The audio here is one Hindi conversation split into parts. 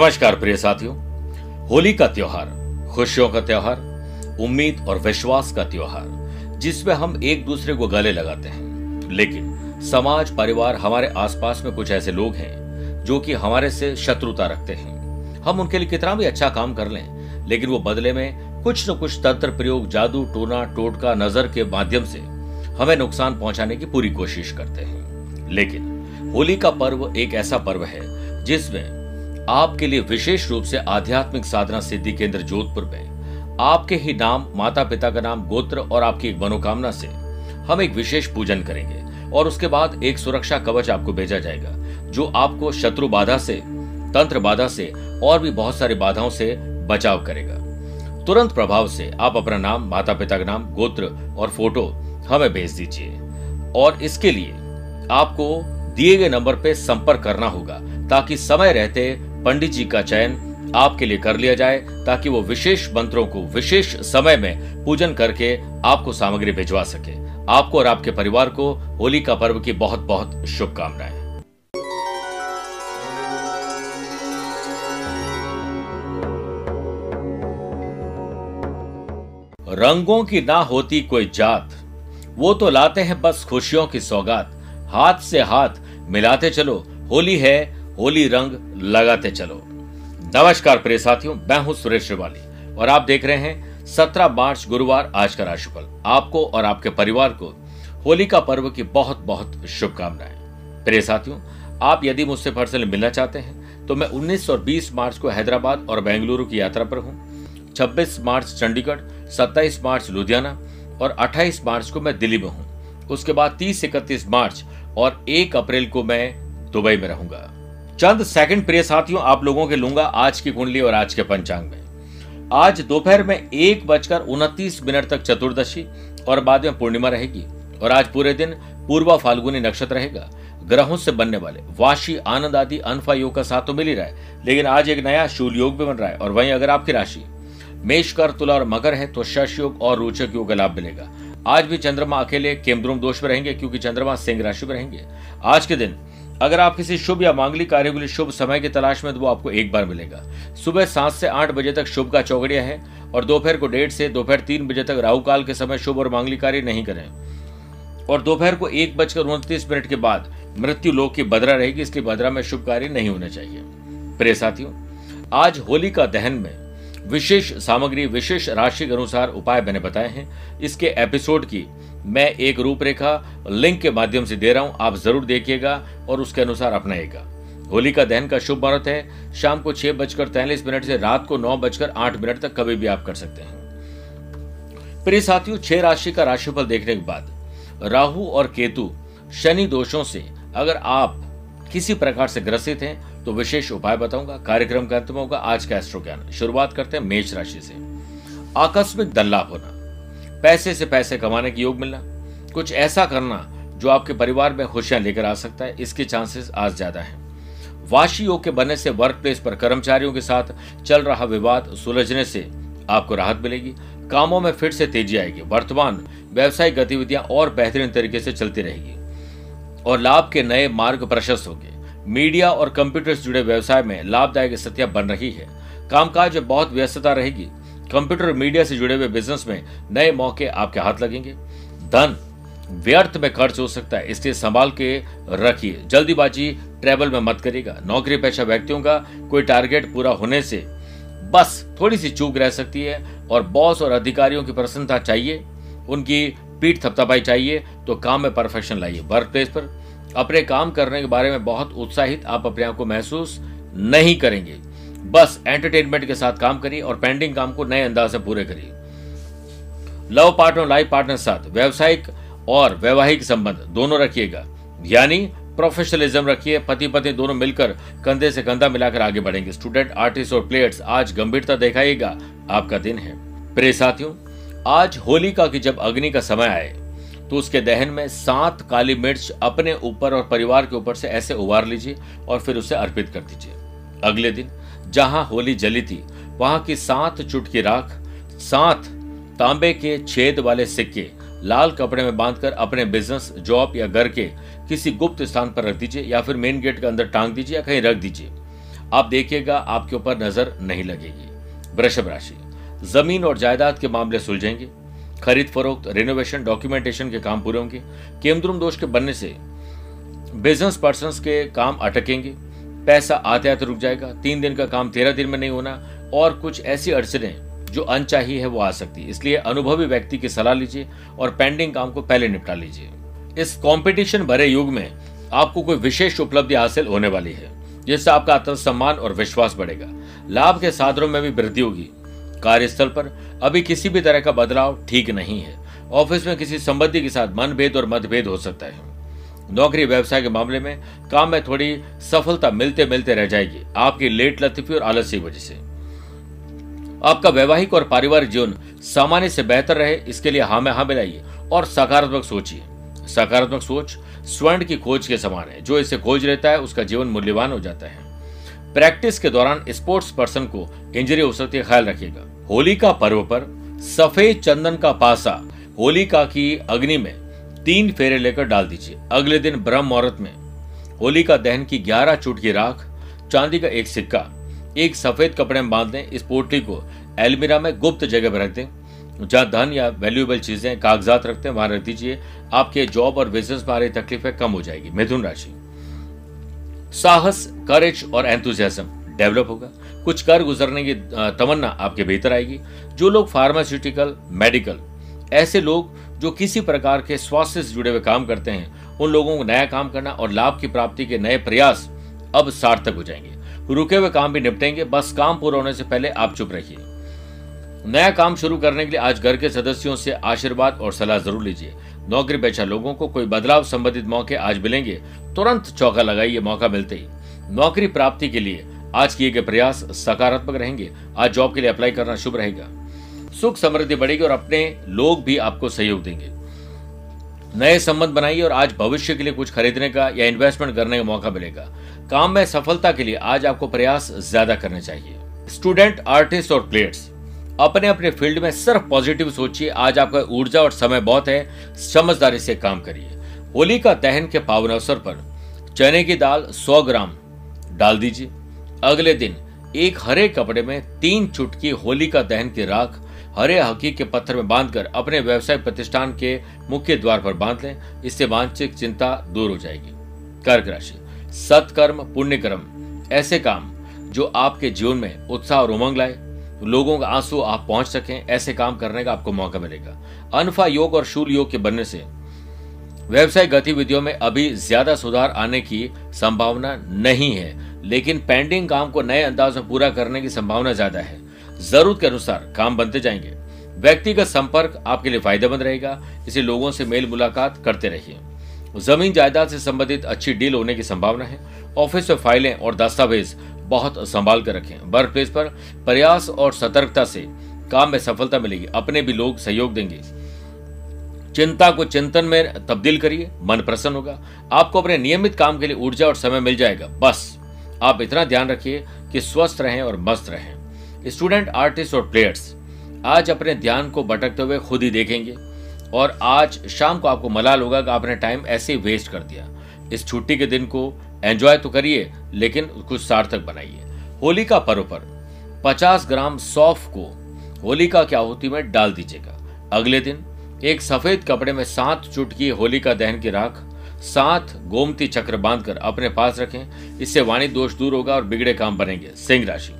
नमस्कार प्रिय साथियों। होली का त्योहार, खुशियों का त्योहार, उम्मीद और विश्वास का त्योहार, जिसमें हम एक दूसरे को गले लगाते हैं। लेकिन समाज, परिवार, हमारे आसपास में कुछ ऐसे लोग हैं, जो कि हमारे से शत्रुता रखते हैं। हम उनके लिए कितना भी अच्छा काम कर लें, लेकिन वो बदले में कुछ न कुछ तंत्र प्रयोग, जादू, टोना, टोटका, नज़र के माध्यम से हमें नुकसान पहुँचाने की पूरी कोशिश करते हैं। लेकिन होली का पर्व एक ऐसा पर्व है, जिसमें आपके लिए विशेष रूप से आध्यात्मिक साधना सिद्धि केंद्र जोधपुर में। आपके ही नाम माता पिता का नाम, गोत्र और आपकी एक मनोकामना से हम एक विशेष पूजन करेंगे और उसके बाद एक सुरक्षा कवच आपको भेजा जाएगा, जो आपको शत्रु बाधा से, तंत्र बाधा से और भी बहुत सारी बाधाओं से बचाव करेगा। तुरंत प्रभाव से आप अपना नाम माता पिता का नाम, गोत्र और फ़ोटो हमें भेज दीजिए। और इसके लिए आपको दिए गए नंबर पर संपर्क करना होगा, ताकि समय रहते पंडित जी का चयन आपके लिए कर लिया जाए ताकि वो विशेष मंत्रों को विशेष समय में पूजन करके आपको सामग्री भिजवा सके। आपको और आपके परिवार को होली का पर्व की बहुत बहुत शुभकामनाएँ। रंगों की ना होती कोई जात, वो तो लाते हैं बस खुशियों की सौगात। हाथ से हाथ मिलाते चलो, होली है होली रंग लगाते चलो। नमस्कार प्रिय साथियों, मैं हूँ सुरेश श्रिवाली और आप देख रहे हैं 17 मार्च गुरुवार आज का राशिफल। आपको और आपके परिवार को होली का पर्व की बहुत बहुत शुभकामनाएँ। प्रिय साथियों, आप यदि मुझसे पर्सनली मिलना चाहते हैं तो मैं 19 और 20 मार्च को हैदराबाद और बेंगलुरु की यात्रा पर हूँ। 26 मार्च चंडीगढ़ 27 मार्च लुधियाना और 28 मार्च को मैं दिल्ली में हूँ। उसके बाद 30 इकतीस मार्च और 1 अप्रैल को मैं दुबई में रहूँगा। चंद सेकंड प्रिय साथियों, आप लोगों के लूँगा आज की कुंडली और आज के पंचांग में। आज दोपहर में एक बजकर उनतीस मिनट तक चतुर्दशी और बाद में पूर्णिमा रहेगी और आज पूरे दिन पूर्वा फाल्गुनी नक्षत्र रहेगा। ग्रहों से बनने वाले वाशी, आनंद आदि अनफा योग का साथ तो मिल ही रहा है, लेकिन आज एक नया शूल योग भी बन रहा है और वहीं अगर आपकी राशि मेष कर तुला और मकर है तो शश योग और रोचक योग का लाभ मिलेगा। आज भी चंद्रमा अकेले केमद्रुम दोष में रहेंगे, क्योंकि चंद्रमा सिंह राशि में रहेंगे। आज के दिन अगर आप किसी शुभ या मांगलिक कार्य के लिए शुभ समय की तलाश में तो वो आपको एक बार मिलेगा। सुबह सात से आठ बजे तक शुभ का चौकड़िया है और दोपहर को डेढ़ से दोपहर तीन बजे तक राहु काल के समय शुभ और मांगलिक कार्य नहीं करें। और दोपहर को एक बजकर उनतीस मिनट के बाद मृत्यु लोक की बदरा रहेगी, इसलिए बदरा में शुभ कार्य नहीं होने चाहिए। प्रिय साथियों, आज होली का दहन में विशेष सामग्री, विशेष राशि के अनुसार उपाय मैंने बताए हैं। इसके एपिसोड की मैं एक रूपरेखा लिंक के माध्यम से दे रहा हूँ, आप ज़रूर देखिएगा और उसके अनुसार अपनाएगा होली का दहन का शुभ मुहूर्त है। शाम को छह बजकर तैंतालीस मिनट से रात को नौ बजकर आठ मिनट तक कभी भी आप कर सकते हैं। प्रिय साथियों, छह राशि का राशिफल देखने के बाद राहु और केतु शनि दोषों से अगर आप किसी प्रकार से ग्रसित हैं तो विशेष उपाय बताऊँगा, कार्यक्रम का अंत में होगा। आज का एस्ट्रो ज्ञान शुरुआत करते हैं मेष राशि से। आकस्मिक धन लाभ होना, पैसे से पैसे कमाने की योग मिलना, कुछ ऐसा करना जो आपके परिवार में खुशियाँ लेकर आ सकता है, इसके चांसेस आज ज़्यादा हैं। वाशी योग के बनने से वर्क प्लेस पर कर्मचारियों के साथ चल रहा विवाद सुलझने से आपको राहत मिलेगी। कामों में फिर से तेज़ी आएगी। वर्तमान व्यवसायिक गतिविधियाँ और बेहतरीन तरीके से चलती रहेगी और लाभ के नए मार्ग प्रशस्त होंगे। मीडिया और कंप्यूटर से जुड़े व्यवसाय में लाभदायक स्थितियाँ बन रही है। कामकाज में बहुत व्यस्तता रहेगी। कंप्यूटर और मीडिया से जुड़े हुए बिज़नेस में नए मौके आपके हाथ लगेंगे। धन व्यर्थ में खर्च हो सकता है, इसलिए संभाल के रखिए। जल्दीबाजी ट्रेवल में मत करिएगा। नौकरी पेशा व्यक्तियों का कोई टारगेट पूरा होने से बस थोड़ी सी चूक रह सकती है और बॉस और अधिकारियों की प्रसन्नता चाहिए, उनकी पीठ थपथपाई चाहिए तो काम में परफेक्शन लाइए। वर्क प्लेस पर अपने काम करने के बारे में बहुत उत्साहित आप अपने आप को महसूस नहीं करेंगे। बस एंटरटेनमेंट के साथ काम करिए और पेंडिंग काम को नए अंदाज से पूरे करिए। लव पार्टनर लाइफ पार्टनर साथ व्यवसायिक और वैवाहिक संबंध दोनों रखिएगा। यानी प्रोफेशनलिज्म रखिए पति पत्नी दोनों मिलकर कंधे से कंधा मिलाकर आगे बढ़ेंगे। स्टूडेंट आर्टिस्ट और प्लेयर्स आज गंभीरता दिखाइएगा। आपका दिन है। प्रिय साथियों, आज होलिका की जब अग्नि का समय आए तो उसके दहन में सात काली मिर्च अपने ऊपर और परिवार के ऊपर से ऐसे उबार लीजिए और फिर उसे अर्पित कर दीजिए। अगले दिन, जहाँ होली जली थी, वहाँ की सात चुटकी राख, सात तांबे के छेद वाले सिक्के लाल कपड़े में बांधकर अपने बिज़नेस जॉब या घर के किसी गुप्त स्थान पर रख दीजिए या फिर मेन गेट के अंदर टांग दीजिए या कहीं रख दीजिए। आप देखिएगा, आपके ऊपर नज़र नहीं लगेगी। वृषभ राशि। ज़मीन और जायदाद के मामले सुलझेंगे। खरीद फरोख्त रिनोवेशन डॉक्यूमेंटेशन के काम पूरे होंगे। केमद्रुम दोष के बनने से बिज़नेस पर्सन के काम अटकेंगे। पैसा आते आते रुक जाएगा। तीन दिन का काम तेरह दिन में नहीं होना। और कुछ ऐसी अड़चने जो अनचाही है, वो आ सकती है। इसलिए अनुभवी व्यक्ति की सलाह लीजिए और पेंडिंग काम को पहले निपटा लीजिए। इस कंपटीशन भरे युग में आपको कोई विशेष उपलब्धि हासिल होने वाली है। जिससे आपका आत्मसम्मान और विश्वास बढ़ेगा। लाभ के साधनों में भी वृद्धि होगी। कार्यस्थल पर। अभी किसी भी तरह का बदलाव ठीक नहीं है। ऑफ़िस में किसी संबंधी के साथ मनभेद और मतभेद हो सकता है। नौकरी व्यवसाय के मामले में काम में थोड़ी सफलता मिलते मिलते रह जाएगी, आपकी लेट लतीफी और आलस की वजह से। आपका वैवाहिक और पारिवारिक जीवन सामान्य से बेहतर रहे, इसके लिए हाँ में हाँ मिलाइए और सकारात्मक सोचिए। सकारात्मक सोच स्वर्ण की खोज के समान है। जो इसे खोज लेता है, उसका जीवन मूल्यवान हो जाता है। प्रैक्टिस के दौरान स्पोर्ट्स पर्सन को इंजरी हो सकती है, ख्याल रखिएगा। होली का पर्व पर सफ़ेद चंदन का पासा होलिका की अग्नि में तीन फेरे लेकर डाल दीजिए। अगले दिन ब्रह्म मुहूर्त में होलिका दहन की ग्यारह चुटकी राख, चांदी का एक सिक्का, एक सफ़ेद कपड़े में बाँध दें, इस पोटली को एलमीरा में गुप्त जगह पर रख दें। जहाँ धन या वैल्यूएबल चीज़ें, कागजात रखते हैं, वहाँ रख दीजिए। आपके जॉब और बिज़नेस में आ रही तकलीफें कम हो जाएगी। मिथुन राशि। साहस करेज और एंथुजियाज्म डेवलप होगा। कुछ कर गुजरने की तमन्ना आपके भीतर आएगी। जो लोग फार्मास्यूटिकल मेडिकल ऐसे लोग जो किसी प्रकार के स्वास्थ्य से जुड़े हुए काम करते हैं, उन लोगों को नया काम करना और लाभ की प्राप्ति के नए प्रयास अब सार्थक हो जाएँगे। रुके हुए काम भी निपटेंगे। बस काम पूरा होने से पहले आप चुप रहिए। नया काम शुरू करने के लिए आज घर के सदस्यों से आशीर्वाद और सलाह ज़रूर लीजिए। नौकरी पेशा लोगों को कोई बदलाव संबंधित मौके आज मिलेंगे। तुरंत चौका लगाइए मौका मिलते ही। नौकरी प्राप्ति के लिए आज किए गए प्रयास सकारात्मक रहेंगे। आज जॉब के लिए अप्लाई करना शुभ रहेगा। सुख समृद्धि बढ़ेगी और अपने लोग भी आपको सहयोग देंगे। नए संबंध बनाइए और आज भविष्य के लिए कुछ खरीदने का या इन्वेस्टमेंट करने का मौका मिलेगा। काम में सफलता के लिए आज आपको प्रयास ज़्यादा करने चाहिए। स्टूडेंट आर्टिस्ट और प्लेयर्स अपने अपने फ़ील्ड में सिर्फ़ पॉजिटिव सोचिए। आज आपका ऊर्जा और समय बहुत है। समझदारी से काम करिए। होली का दहन के पावन अवसर पर चने की दाल 100 ग्राम डाल दीजिए। अगले दिन एक हरे कपड़े में तीन चुटकी होली का दहन की राख हरे हकी के पत्थर में बांधकर अपने व्यवसाय प्रतिष्ठान के मुख्य द्वार पर बाँध लें। इससे मानसिक चिंता दूर हो जाएगी। कर्क राशि। सत्कर्म पुण्य कर्म ऐसे काम जो आपके जीवन में उत्साह और उमंग लाए। लोगों का आँसू आप पहुँच सकें। ऐसे काम करने का आपको मौका मिलेगा। अनफा योग और शूल योग के बनने से व्यवसाय गतिविधियों में अभी ज़्यादा सुधार आने की संभावना नहीं है, लेकिन पेंडिंग काम को नए अंदाज में पूरा करने की संभावना ज़्यादा है। ज़रूरत के अनुसार काम बनते जाएँगे। व्यक्तिगत संपर्क आपके लिए फ़ायदेमंद रहेगा इसे लोगों से मेल मुलाकात करते रहिए। ज़मीन जायदाद से संबंधित अच्छी डील होने की संभावना है। ऑफ़िस में फाइलें और दस्तावेज़ बहुत संभाल कर रखें। वर्क प्लेस पर प्रयास और सतर्कता से काम में सफलता मिलेगी। अपने भी लोग सहयोग देंगे। चिंता को चिंतन में तब्दील करिए, मन प्रसन्न होगा। आपको अपने नियमित काम के लिए ऊर्जा और समय मिल जाएगा। बस, आप इतना ध्यान रखिए कि स्वस्थ रहें और मस्त रहें। स्टूडेंट, आर्टिस्ट और प्लेयर्स, आज अपने ध्यान को भटकते हुए खुद ही देखेंगे और आज शाम को आपको मलाल होगा कि आपने टाइम ऐसे ही वेस्ट कर दिया। इस छुट्टी के दिन को एंजॉय तो करिए, लेकिन कुछ सार्थक बनाइए। होली का पर्व पर 50 ग्राम सौफ को होली का क्या होती में डाल दीजिएगा। अगले दिन एक सफ़ेद कपड़े में सात चुटकी होली का दहन की राख, सात गोमती चक्र बांधकर अपने पास रखें, इससे वाणी दोष दूर होगा और बिगड़े काम बनेंगे। सिंह राशि।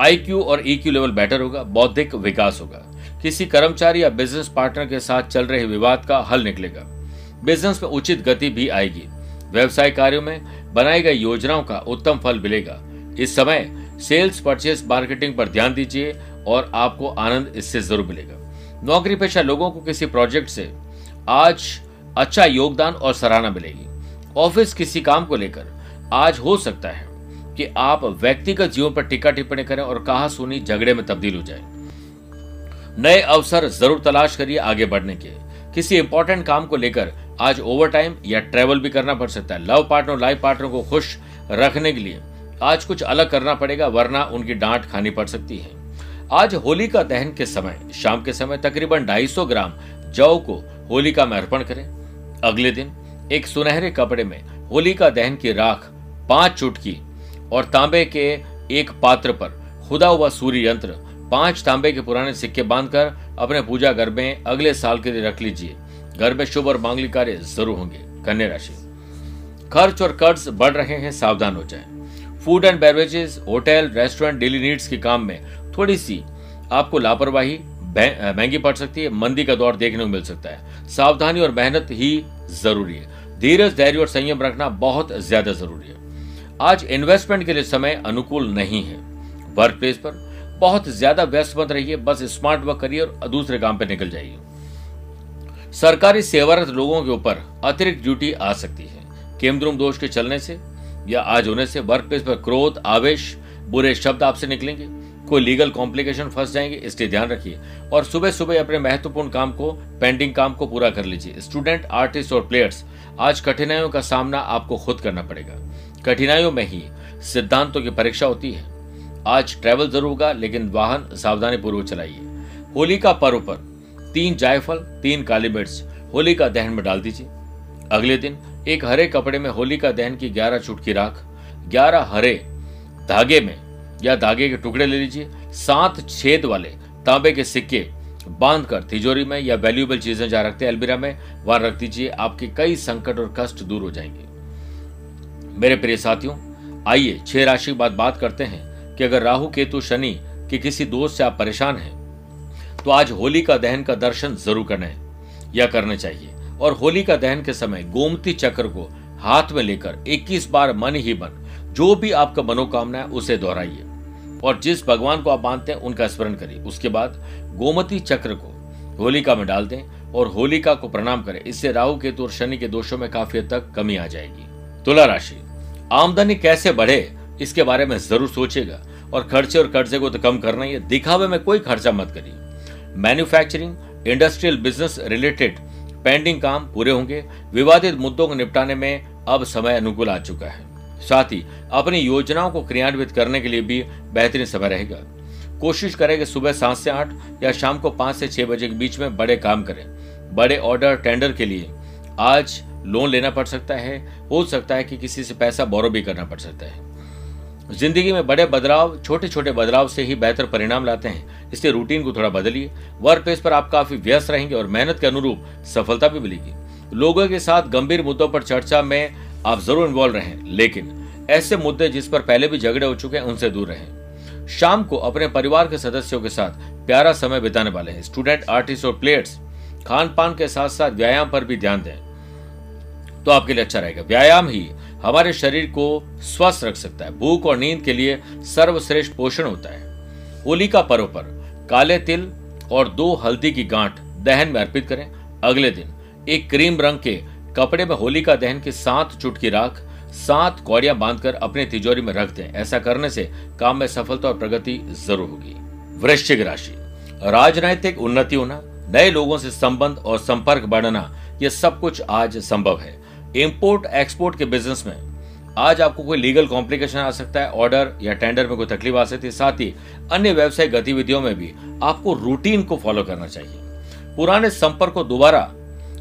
आईक्यू और ईक्यू लेवल बेटर होगा, बौद्धिक विकास होगा। किसी कर्मचारी या बिज़नेस पार्टनर के साथ चल रहे विवाद का हल निकलेगा। बिज़नेस में उचित गति भी आएगी। व्यवसाय कार्यों में बनाई गई योजनाओं का उत्तम फल मिलेगा। इस समय सेल्स परचेस मार्केटिंग पर ध्यान दीजिए और आपको आनंद इससे ज़रूर मिलेगा। नौकरी पेशा लोगों को किसी प्रोजेक्ट से आज अच्छा योगदान और सराहना मिलेगी। ऑफ़िस किसी काम को लेकर आज हो सकता है कि आप व्यक्तिगत जीवन पर टीका टिप्पणी करें और कहा सुनी झगड़े में तब्दील हो जाए। नए अवसर ज़रूर तलाश करिए आगे बढ़ने के। किसी इंपॉर्टेंट काम को लेकर आज ओवर टाइम या ट्रेवल भी करना पड़ सकता है। लव पार्टनर लाइफ पार्टनर को खुश रखने के लिए आज कुछ अलग करना पड़ेगा, वरना उनकी डांट खानी पड़ सकती है। आज होली का दहन के समय, शाम के समय तकरीबन 250 ग्राम जौ को होलिका में अर्पण करें। अगले दिन, एक सुनहरे कपड़े में होलिका दहन की राख पाँच चुटकी और तांबे के एक पात्र पर खुदा हुआ सूर्य यंत्र पाँच तांबे के पुराने सिक्के बांधकर अपने पूजा घर में अगले साल के लिए रख लीजिए। घर में शुभ और मांगलिक कार्य ज़रूर होंगे। कन्या राशि। खर्च और कर्ज बढ़ रहे हैं, सावधान हो जाएँ। Food and beverages, hotel, restaurant, daily needs के काम में थोड़ी सी आपको लापरवाही महँगी पड़ सकती है, मंदी का दौर देखने को मिल सकता है। सावधानी और मेहनत ही ज़रूरी है। धीरज, धैर्य और संयम रखना बहुत ज़्यादा ज़रूरी है। आज इन्वेस्टमेंट के लिए समय अनुकूल नहीं है। वर्क प्लेस पर बहुत ज़्यादा व्यस्त मत रहिए, बस स्मार्ट वर्क करिए और दूसरे काम पर निकल जाइए। सरकारी सेवारत लोगों के ऊपर अतिरिक्त ड्यूटी आ सकती है। केमद्रुम दोष के चलने से या आज होने से वर्क प्लेस पर क्रोध, आवेश, बुरे शब्द आपसे निकलेंगे। कोई लीगल कॉम्प्लिकेशन फंस जाएँगे, इसलिए ध्यान रखिए। और सुबह सुबह अपने महत्वपूर्ण काम को पेंडिंग काम को पूरा कर लीजिए। स्टूडेंट आर्टिस्ट और प्लेयर्स आज कठिनाइयों का सामना आपको खुद करना पड़ेगा। कठिनाइयों में ही सिद्धांतों की परीक्षा होती है। आज ट्रैवल ज़रूर होगा, लेकिन वाहन सावधानी पूर्वक चलाइए। होली का पर्व पर तीन जायफल, तीन काली मिर्च, होली का दहन में डाल दीजिए। अगले दिन एक हरे कपड़े में होली का दहन की ग्यारह चुटकी राख, ग्यारह हरे धागे में या धागे के टुकड़े ले लीजिए। सात छेद वाले तांबे के सिक्के बांधकर तिजोरी में या वैल्यूएबल चीज़ें जा रखते हैं अलमीरा में, वहाँ रख दीजिए। आपके कई संकट और कष्ट दूर हो जाएँगे। मेरे प्रिय साथियों, आइए छह राशि बाद बात करते हैं कि अगर राहु, केतु, शनि के किसी दोस्त से आप परेशान हैं तो आज होली का दहन का दर्शन ज़रूर करना या करने चाहिए। और होली का दहन के समय गोमती चक्र को हाथ में लेकर 21 बार मन ही मन, जो भी आपका मनोकामना है, उसे दोहराइए। और जिस भगवान को आप मानते हैं, उनका स्मरण करिए। उसके बाद गोमती चक्र को होलिका में डाल दें और होलिका को प्रणाम करें। इससे राहु केतु और शनि के दोषों में काफ़ी हद तक कमी आ जाएगी। तुला राशि, आमदनी कैसे बढ़े, इसके बारे में ज़रूर सोचेगा और खर्चे और कर्जे को तो कम करना ही है। दिखावे में कोई खर्चा मत करिए। Manufacturing, industrial business related pending काम पूरे होंगे। विवादित मुद्दों को निपटाने में अब समय अनुकूल आ चुका है। साथ ही अपनी योजनाओं को क्रियान्वित करने के लिए भी बेहतरीन समय रहेगा। कोशिश करें कि सुबह सात से आठ या शाम को पाँच से छह बजे के बीच में बड़े काम करें। बड़े ऑर्डर टेंडर के लिए आज लोन लेना पड़ सकता है, हो सकता है कि किसी से पैसा बोरो भी करना पड़ सकता है। ज़िंदगी में बड़े बदलाव छोटे छोटे बदलाव से ही बेहतर परिणाम लाते हैं। इसलिए रूटीन को थोड़ा बदलिए। वर्क प्लेस पर आप काफ़ी व्यस्त रहेंगे और मेहनत के अनुरूप सफलता भी मिलेगी। लोगों के साथ गंभीर मुद्दों पर चर्चा में आप ज़रूर इन्वॉल्व रहें, लेकिन ऐसे मुद्दे जिस पर पहले भी झगड़े हो चुके हैं, उनसे दूर रहें। शाम को अपने परिवार के सदस्यों के साथ प्यारा समय बिताने वाले हैं। स्टूडेंट आर्टिस्ट और प्लेयर्स खान पान के साथ साथ व्यायाम पर भी ध्यान दें। तो आपके लिए अच्छा रहेगा। व्यायाम ही हमारे शरीर को स्वस्थ रख सकता है। भूख और नींद के लिए सर्वश्रेष्ठ पोषण होता है। होली का पर्व पर काले तिल और दो हल्दी की गांठ दहन में अर्पित करें। अगले दिन एक क्रीम रंग के कपड़े में होली का दहन की सात चुटकी राख, सात कौड़ियाँ बांधकर अपने तिजोरी में रख दें। ऐसा करने से काम में सफलता और प्रगति ज़रूर होगी। वृश्चिक राशि। राजनैतिक उन्नति होना, नए लोगों से संबंध और संपर्क बढ़ना यह सब कुछ आज संभव है। इंपोर्ट, एक्सपोर्ट के बिज़नेस में आज आपको कोई लीगल कॉम्प्लिकेशन आ सकता है, ऑर्डर या टेंडर में कोई तकलीफ़ आ सकती है। साथ ही अन्य व्यवसायिक गतिविधियों में भी आपको रूटीन को फॉलो करना चाहिए। पुराने संपर्क को दोबारा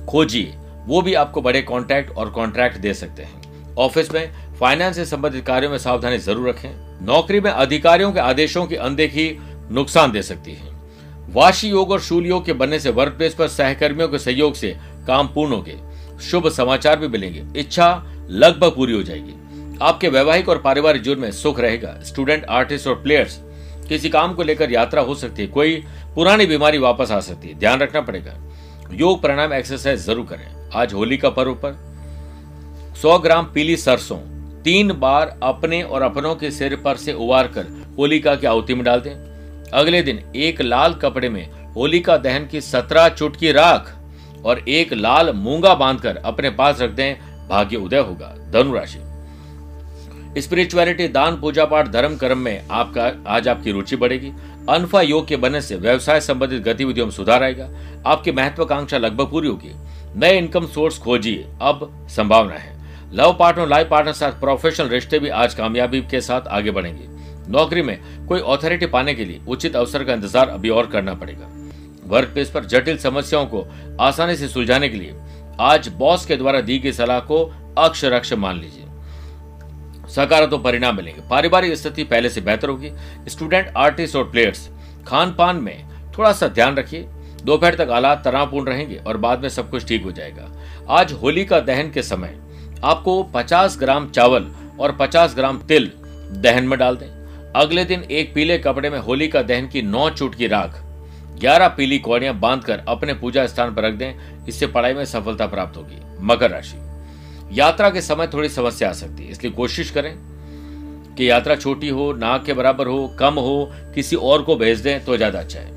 खोजिए। वो भी आपको बड़े कॉन्ट्रैक्ट और कॉन्ट्रैक्ट दे सकते हैं। ऑफ़िस में फाइनेंस से संबंधित कार्यों में सावधानी ज़रूर रखें। नौकरी में अधिकारियों के आदेशों की अनदेखी नुकसान दे सकती है। वाशी योग और शूल योग के बनने से वर्क प्लेस पर सहकर्मियों के सहयोग से काम पूर्ण होंगे। शुभ समाचार भी मिलेंगे। इच्छा लगभग पूरी हो जाएगी। आपके वैवाहिक और पारिवारिक जीवन में सुख रहेगा। स्टूडेंट आर्टिस्ट और प्लेयर्स किसी काम को लेकर यात्रा हो सकती है। कोई पुरानी बीमारी वापस आ सकती है। ध्यान रखना पड़ेगा। योग प्राणायाम एक्सरसाइज ज़रूर करें। आज होली का पर्व पर 100 ग्राम पीली सरसों तीन बार अपने और अपनों के सिर पर से उबार कर होलिका की आहुति में डाल दें। अगले दिन एक लाल कपड़े में होलिका दहन की सत्रह चुटकी राख और एक लाल मूँगा बांधकर अपने पास रख दें। भाग्य उदय होगा। धनुराशि स्पिरिचुअलिटी दान, पूजा पाठ, धर्म कर्म में आपका, आज आपकी रुचि बढ़ेगी। अनफा योग के बनने से व्यवसाय संबंधित गतिविधियों में सुधार आएगा। आपकी महत्वाकांक्षा लगभग पूरी होगी। नए इनकम सोर्स खोजिए। अब संभावना है। लव पार्टनर लाइफ पार्टनर साथ प्रोफेशनल रिश्ते भी आज कामयाबी के साथ आगे बढ़ेंगे। नौकरी में कोई अथॉरिटी पाने के लिए उचित अवसर का इंतज़ार अभी और करना पड़ेगा। वर्क प्लेस पर जटिल समस्याओं को आसानी से सुलझाने के लिए आज बॉस के द्वारा दी गई सलाह को अक्षर अक्ष मान लीजिए। सकारात्मक परिणाम मिलेंगे। पारिवारिक स्थिति पहले से बेहतर होगी। स्टूडेंट, आर्टिस्ट और प्लेयर्स खान पान में थोड़ा सा ध्यान रखिए। दोपहर तक हालात तनावपूर्ण रहेंगे और बाद में सब कुछ ठीक हो जाएगा। आज होली का दहन के समय आपको 50 ग्राम चावल और 50 ग्राम तिल दहन में डाल दें। अगले दिन एक पीले कपड़े में होली का दहन की नौ चुटकी राख, ग्यारह पीली कौड़ियाँ बांधकर अपने पूजा स्थान पर रख दें। इससे पढ़ाई में सफलता प्राप्त होगी। मकर राशि। यात्रा के समय थोड़ी समस्या आ सकती है, इसलिए कोशिश करें कि यात्रा छोटी हो, नाक के बराबर हो, कम हो, किसी और को भेज दें तो ज़्यादा अच्छा है।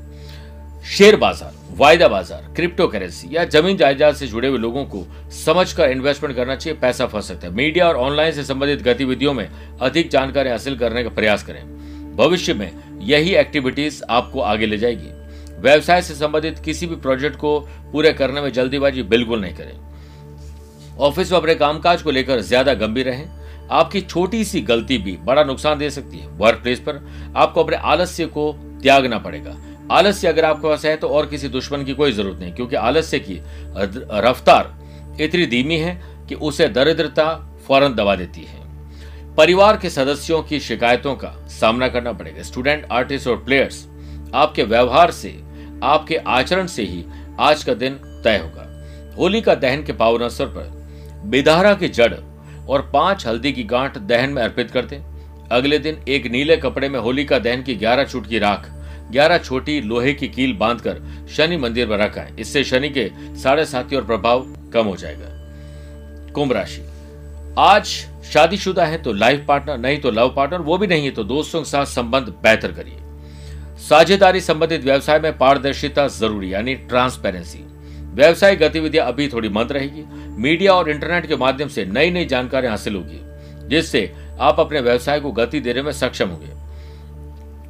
शेयर बाज़ार, वायदा बाज़ार क्रिप्टो करेंसी या ज़मीन जायदाद से जुड़े हुए लोगों को समझकर इन्वेस्टमेंट करना चाहिए, पैसा फंस सकता है। मीडिया और ऑनलाइन से संबंधित गतिविधियों में अधिक जानकारी हासिल करने का प्रयास करें। भविष्य में यही एक्टिविटीज़ आपको आगे ले जाएगी। व्यवसाय से संबंधित किसी भी प्रोजेक्ट को पूरे करने में जल्दीबाजी बिल्कुल नहीं करें। ऑफ़िस में अपने कामकाज को लेकर ज़्यादा गंभीर रहें। आपकी छोटी सी गलती भी बड़ा नुकसान दे सकती है। वर्क प्लेस पर आपको अपने आलस्य को त्यागना पड़ेगा। आलस्य अगर आपके पास है तो और किसी दुश्मन की कोई ज़रूरत नहीं, क्योंकि आलस्य की रफ्तार इतनी धीमी है कि उसे दरिद्रता फ़ौरन दबा देती है। परिवार के सदस्यों की शिकायतों का सामना करना पड़ेगा। स्टूडेंट आर्टिस्ट और प्लेयर्स आपके व्यवहार से, आपके आचरण से ही आज का दिन तय होगा। होली का दहन के पावन अवसर पर बिदारा की जड़ और पाँच हल्दी की गांठ दहन में अर्पित करते। अगले दिन एक नीले कपड़े में होली का दहन की ग्यारह चुट की राख, ग्यारह छोटी लोहे की कील बांधकर शनि मंदिर में रखा है इससे शनि के साढ़े साथी और प्रभाव कम हो जाएगा। कुंभ राशि। आज शादीशुदा है तो लाइफ पार्टनर, नहीं तो लव पार्टनर, वो भी नहीं है तो दोस्तों के साथ संबंध बेहतर करिए। साझेदारी संबंधित व्यवसाय में पारदर्शिता ज़रूरी, यानी ट्रांसपेरेंसी। व्यवसायिक गतिविधियाँ अभी थोड़ी मंद रहेगी। मीडिया और इंटरनेट के माध्यम से नई नई जानकारी हासिल होगी, जिससे आप अपने व्यवसाय को गति देने में सक्षम होंगे।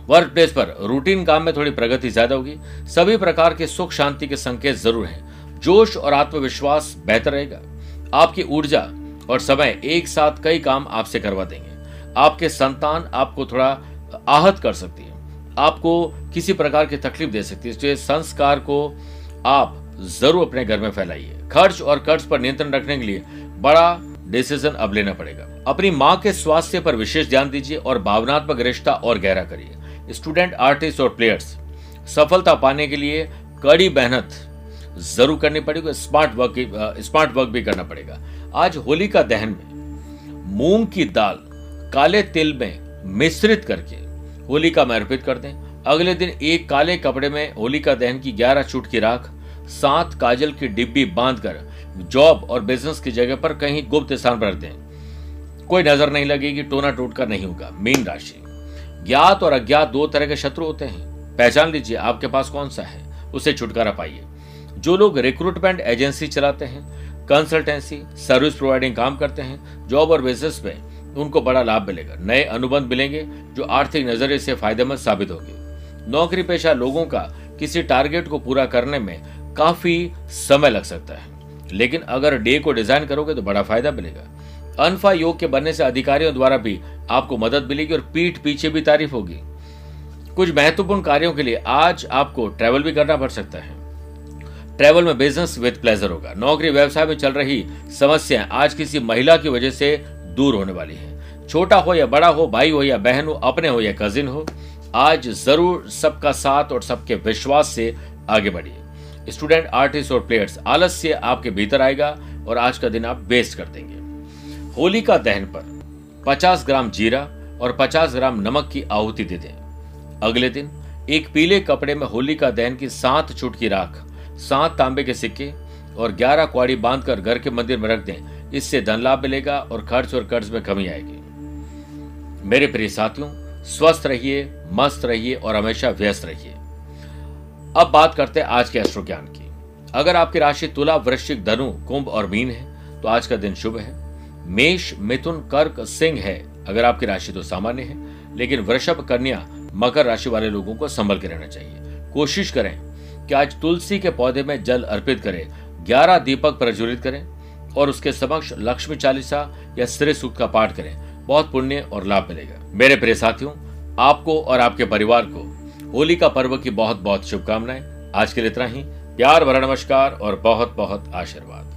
वर्क प्लेस पर रूटीन काम में थोड़ी प्रगति ज़्यादा होगी। सभी प्रकार के सुख, शांति के संकेत ज़रूर हैं। जोश और आत्मविश्वास बेहतर रहेगा। आपकी ऊर्जा और समय एक साथ कई काम आपसे करवा देंगे। आपके संतान आपको थोड़ा आहत कर सकती है। आपको किसी प्रकार की तकलीफ़ दे सकती है इसलिए संस्कार को आप ज़रूर अपने घर में फैलाइए। खर्च और कर्ज पर नियंत्रण रखने के लिए बड़ा डिसीज़न अब लेना पड़ेगा। अपनी माँ के स्वास्थ्य पर विशेष ध्यान दीजिए और भावनात्मक रिश्ता और गहरा करिए। स्टूडेंट आर्टिस्ट और प्लेयर्स सफलता पाने के लिए कड़ी मेहनत ज़रूर करनी पड़ेगी स्मार्ट वर्क स्मार्ट वर्क भी करना पड़ेगा। आज होली का दहन में मूंग की दाल काले तिल में मिश्रित करके होलिका में अर्पित कर दें। अगले दिन एक काले कपड़े में होली का दहन की ग्यारह चुट की राख सात काजल की डिब्बी बांधकर जॉब और बिज़नेस की जगह पर कहीं गुप्त स्थान पर रख दें कोई नज़र नहीं लगेगी, टोना टोटका नहीं होगा। मीन राशि। ज्ञात और अज्ञात दो तरह के शत्रु होते हैं। पहचान लीजिए, आपके पास कौन सा है? उसे छुटकारा पाइए। जो लोग रिक्रूटमेंट एजेंसी चलाते हैं कंसल्टेंसी सर्विस प्रोवाइडिंग काम करते हैं जॉब और बिज़नेस में उनको बड़ा लाभ मिलेगा। नए अनुबंध मिलेंगे, जो आर्थिक नज़रिए से फ़ायदेमंद साबित होंगे। नौकरी पेशा लोगों का किसी टारगेट को पूरा करने में काफ़ी समय लग सकता है। लेकिन अगर डे को डिज़ाइन करोगे तो बड़ा फ़ायदा मिलेगा। अनफा योग के बनने से अधिकारियों द्वारा भी आपको मदद मिलेगी और पीठ पीछे भी तारीफ़ होगी। कुछ महत्वपूर्ण कार्यों के लिए आज आपको ट्रैवल भी करना पड़ सकता है। ट्रैवल में बिज़नेस विद प्लेजर होगा। नौकरी, व्यवसाय में चल रही समस्याएँ आज किसी महिला की वजह से दूर होने वाली है। छोटा हो या बड़ा हो, भाई हो या बहन हो, अपने हो या कजिन हो, आज ज़रूर सबका साथ और सबके विश्वास से आगे बढ़िए। स्टूडेंट, आर्टिस्ट और प्लेयर्स, आलस्य आपके भीतर आएगा और आज का दिन आप वेस्ट कर देंगे। होली का दहन पर 50 ग्राम जीरा और 50 ग्राम नमक की आहुति दे दें। अगले दिन एक पीले कपड़े में होली का दहन की सात चुटकी राख, सात तांबे के सिक्के और ग्यारह क्वाड़ी बांधकर घर के मंदिर में रख दें। इससे धन लाभ मिलेगा और खर्च और कर्ज में कमी आएगी। मेरे प्रिय साथियों, स्वस्थ रहिए, मस्त रहिए और हमेशा व्यस्त रहिए। अब बात करते हैं आज के एस्ट्रो ज्ञान की। अगर आपकी राशि तुला, वृश्चिक, धनु, कुंभ और मीन है तो आज का दिन शुभ है। मेष, मिथुन, कर्क, सिंह है, अगर आपकी राशि तो सामान्य है, लेकिन वृषभ, कन्या, मकर राशि वाले लोगों को संभल के रहना चाहिए। कोशिश करें कि आज तुलसी के पौधे में जल अर्पित करें, ग्यारह दीपक प्रज्वलित करें और उसके समक्ष लक्ष्मी चालीसा या श्री सूक्त का पाठ करें। बहुत पुण्य और लाभ मिलेगा। मेरे प्रिय साथियों, आपको और आपके परिवार को होली का पर्व की बहुत बहुत शुभकामनाएँ। आज के लिए इतना ही। प्यार, भरा नमस्कार और बहुत बहुत आशीर्वाद।